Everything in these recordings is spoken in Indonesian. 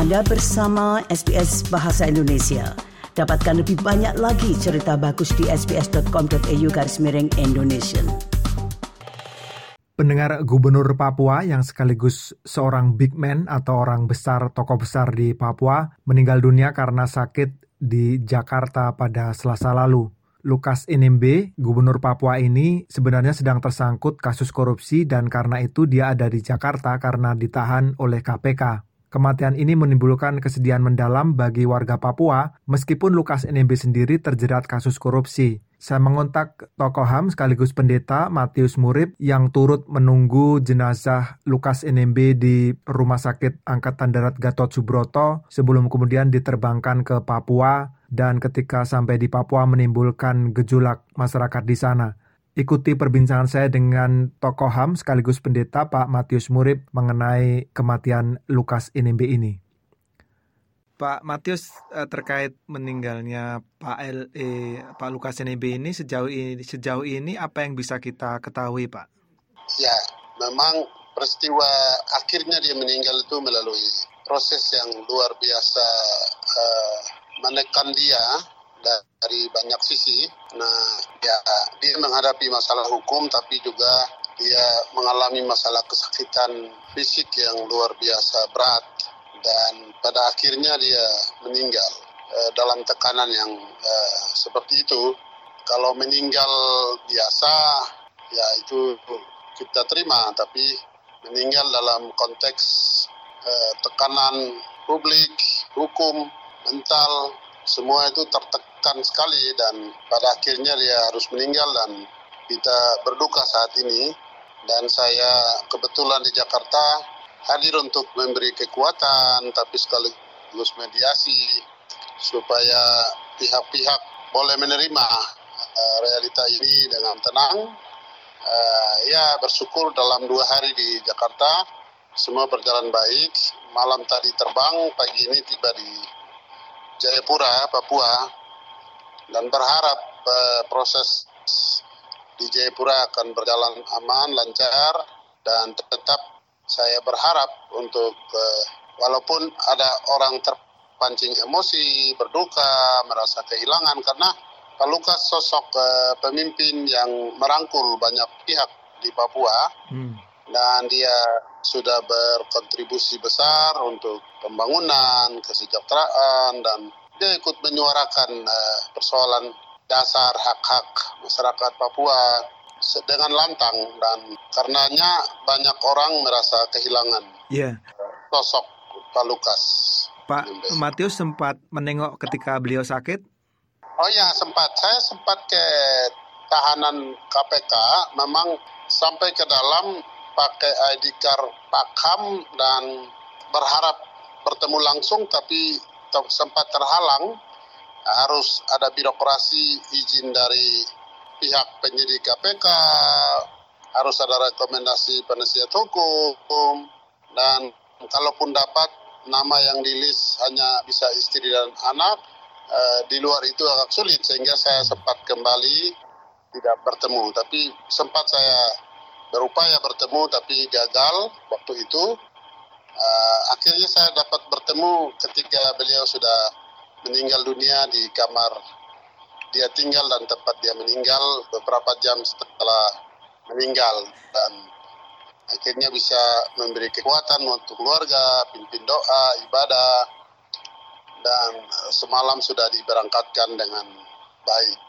Anda bersama SBS Bahasa Indonesia. Dapatkan lebih banyak lagi cerita bagus di sbs.com.au garis miring Indonesia. Pendengar Gubernur Papua yang sekaligus seorang big man atau orang besar, tokoh besar di Papua, meninggal dunia karena sakit di Jakarta pada selasa lalu. Lukas NMB, gubernur Papua ini sebenarnya sedang tersangkut kasus korupsi dan karena itu dia ada di Jakarta karena ditahan oleh KPK. Kematian ini menimbulkan kesedihan mendalam bagi warga Papua, meskipun Lukas NMB sendiri terjerat kasus korupsi. Saya mengontak tokoh HAM sekaligus pendeta Matius Murib yang turut menunggu jenazah Lukas NMB di Rumah Sakit Angkatan Darat Gatot Subroto sebelum kemudian diterbangkan ke Papua dan ketika sampai di Papua menimbulkan gejolak masyarakat di sana. Ikuti perbincangan saya dengan tokoh HAM sekaligus pendeta Pak Matius Murib mengenai kematian Lukas NMB ini. Pak Matius eh, terkait meninggalnya Pak LE Pak Lukas NMB ini sejauh ini sejauh ini apa yang bisa kita ketahui Pak? Ya, memang peristiwa akhirnya dia meninggal itu melalui proses yang luar biasa uh, menekan dia dari banyak sisi. Nah, ya dia menghadapi masalah hukum tapi juga dia mengalami masalah kesakitan fisik yang luar biasa berat dan pada akhirnya dia meninggal eh, dalam tekanan yang eh, seperti itu. Kalau meninggal biasa ya itu kita terima tapi meninggal dalam konteks eh, tekanan publik, hukum, mental semua itu tertekan sekali dan pada akhirnya dia harus meninggal dan kita berduka saat ini dan saya kebetulan di Jakarta hadir untuk memberi kekuatan tapi sekaligus mediasi supaya pihak-pihak boleh menerima uh, realita ini dengan tenang. Uh, ya bersyukur dalam dua hari di Jakarta semua berjalan baik. Malam tadi terbang, pagi ini tiba di Jayapura, Papua, dan berharap uh, proses di Jayapura akan berjalan aman, lancar, dan tetap saya berharap untuk uh, walaupun ada orang terpancing emosi, berduka, merasa kehilangan karena Pak Lukas sosok uh, pemimpin yang merangkul banyak pihak di Papua. Hmm dan dia sudah berkontribusi besar untuk pembangunan, kesejahteraan, dan dia ikut menyuarakan uh, persoalan dasar hak-hak masyarakat Papua dengan lantang dan karenanya banyak orang merasa kehilangan yeah. sosok Pak Lukas. Pak Matius sempat menengok ketika beliau sakit? Oh ya sempat. Saya sempat ke tahanan KPK. Memang sampai ke dalam pakai ID card Pakam dan berharap bertemu langsung tapi sempat terhalang harus ada birokrasi izin dari pihak penyidik KPK harus ada rekomendasi penasihat hukum dan kalaupun dapat nama yang di list hanya bisa istri dan anak eh, di luar itu agak sulit sehingga saya sempat kembali tidak bertemu tapi sempat saya berupaya bertemu tapi gagal waktu itu. Uh, akhirnya saya dapat bertemu ketika beliau sudah meninggal dunia di kamar dia tinggal dan tempat dia meninggal beberapa jam setelah meninggal dan akhirnya bisa memberi kekuatan untuk keluarga, pimpin doa, ibadah dan uh, semalam sudah diberangkatkan dengan baik.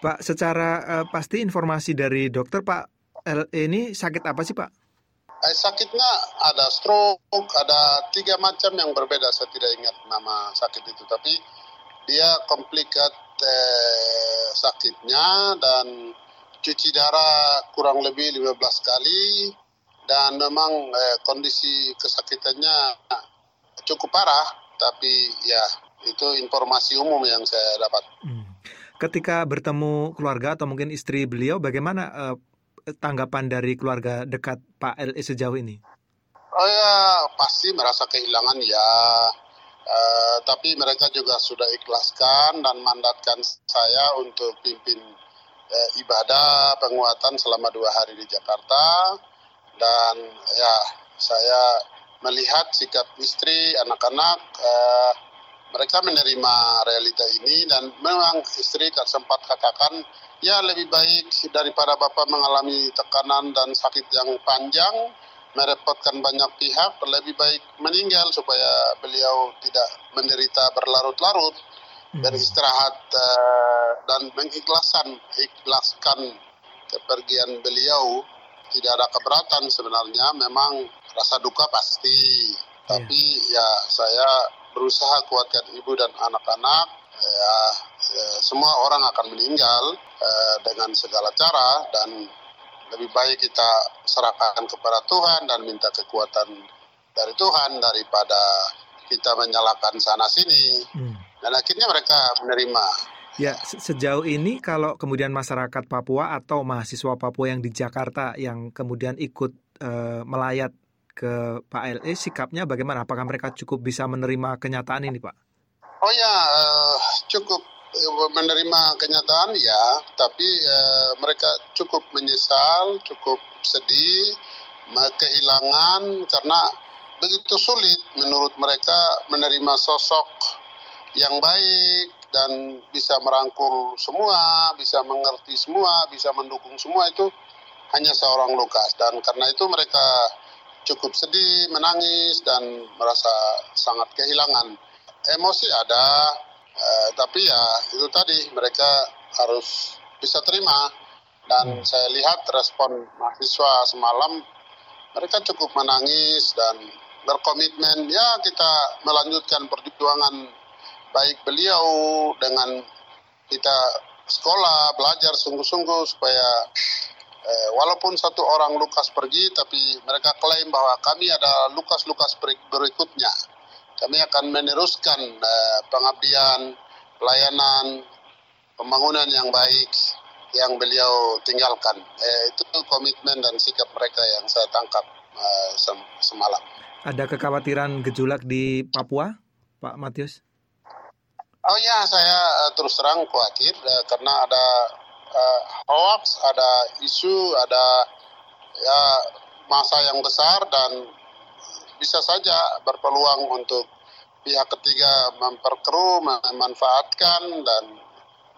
Pak, secara uh, pasti informasi dari dokter Pak LE ini sakit apa sih Pak? Eh, sakitnya ada stroke, ada tiga macam yang berbeda. Saya tidak ingat nama sakit itu, tapi dia komplikat eh, sakitnya dan cuci darah kurang lebih 15 kali dan memang eh, kondisi kesakitannya cukup parah, tapi ya itu informasi umum yang saya dapat. Hmm. Ketika bertemu keluarga atau mungkin istri beliau, bagaimana uh, tanggapan dari keluarga dekat Pak LE sejauh ini? Oh ya pasti merasa kehilangan ya. Uh, tapi mereka juga sudah ikhlaskan dan mandatkan saya untuk pimpin uh, ibadah penguatan selama dua hari di Jakarta dan ya saya melihat sikap istri, anak-anak, uh, mereka menerima realita ini dan memang istri sempat katakan ya lebih baik daripada Bapak mengalami tekanan dan sakit yang panjang, merepotkan banyak pihak, lebih baik meninggal supaya beliau tidak menderita berlarut-larut, hmm. beristirahat uh, dan mengikhlaskan ikhlaskan kepergian beliau. Tidak ada keberatan sebenarnya, memang rasa duka pasti. Yeah. Tapi ya saya berusaha kuatkan ibu dan anak-anak ya, ya semua orang akan meninggal eh, dengan segala cara dan lebih baik kita serahkan kepada Tuhan dan minta kekuatan dari Tuhan daripada kita menyalahkan sana sini hmm. dan akhirnya mereka menerima Ya, sejauh ini kalau kemudian masyarakat Papua atau mahasiswa Papua yang di Jakarta yang kemudian ikut uh, melayat ke Pak LE, sikapnya bagaimana? Apakah mereka cukup bisa menerima kenyataan ini, Pak? Oh ya, uh, cukup eh, menerima kenyataan ya, tapi uh, mereka cukup menyesal, cukup sedih, kehilangan karena begitu sulit menurut mereka menerima sosok yang baik dan bisa merangkul semua, bisa mengerti semua, bisa mendukung semua itu hanya seorang Lukas dan karena itu mereka cukup sedih, menangis dan merasa sangat kehilangan emosi ada, eh, tapi ya itu tadi mereka harus bisa terima. Dan hmm. saya lihat respon mahasiswa semalam, mereka cukup menangis dan berkomitmen, ya kita melanjutkan perjuangan baik beliau dengan kita sekolah, belajar sungguh-sungguh supaya eh, walaupun satu orang Lukas pergi, tapi mereka klaim bahwa kami ada Lukas-Lukas berikutnya kami akan meneruskan uh, pengabdian, pelayanan, pembangunan yang baik yang beliau tinggalkan. Eh, itu komitmen dan sikap mereka yang saya tangkap sem semalam. Ada kekhawatiran gejolak di Papua, Pak Matius? Oh ya, saya terus terang khawatir karena ada uh, hoax, ada isu, ada ya masa yang besar dan bisa saja berpeluang untuk pihak ketiga memperkeruh, memanfaatkan dan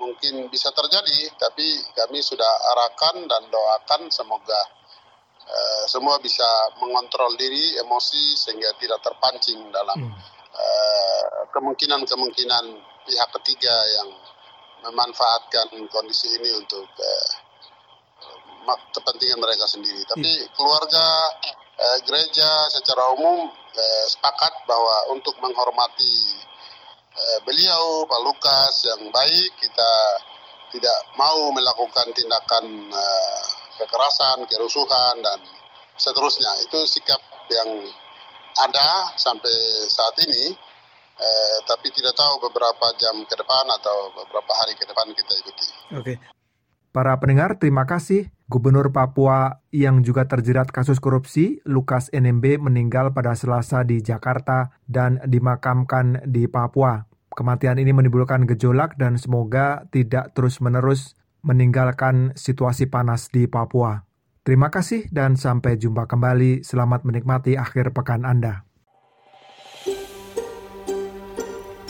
mungkin bisa terjadi, tapi kami sudah arahkan dan doakan semoga uh, semua bisa mengontrol diri, emosi sehingga tidak terpancing dalam hmm. uh, kemungkinan-kemungkinan pihak ketiga yang memanfaatkan kondisi ini untuk uh, kepentingan mereka sendiri. Tapi hmm. keluarga eh, gereja secara umum eh, sepakat bahwa untuk menghormati eh, beliau Pak Lukas yang baik kita tidak mau melakukan tindakan eh, kekerasan, kerusuhan dan seterusnya. Itu sikap yang ada sampai saat ini. Eh, tapi tidak tahu beberapa jam ke depan atau beberapa hari ke depan kita ikuti. Oke. Para pendengar, terima kasih. Gubernur Papua yang juga terjerat kasus korupsi, Lukas NMB meninggal pada Selasa di Jakarta dan dimakamkan di Papua. Kematian ini menimbulkan gejolak dan semoga tidak terus-menerus meninggalkan situasi panas di Papua. Terima kasih dan sampai jumpa kembali. Selamat menikmati akhir pekan Anda.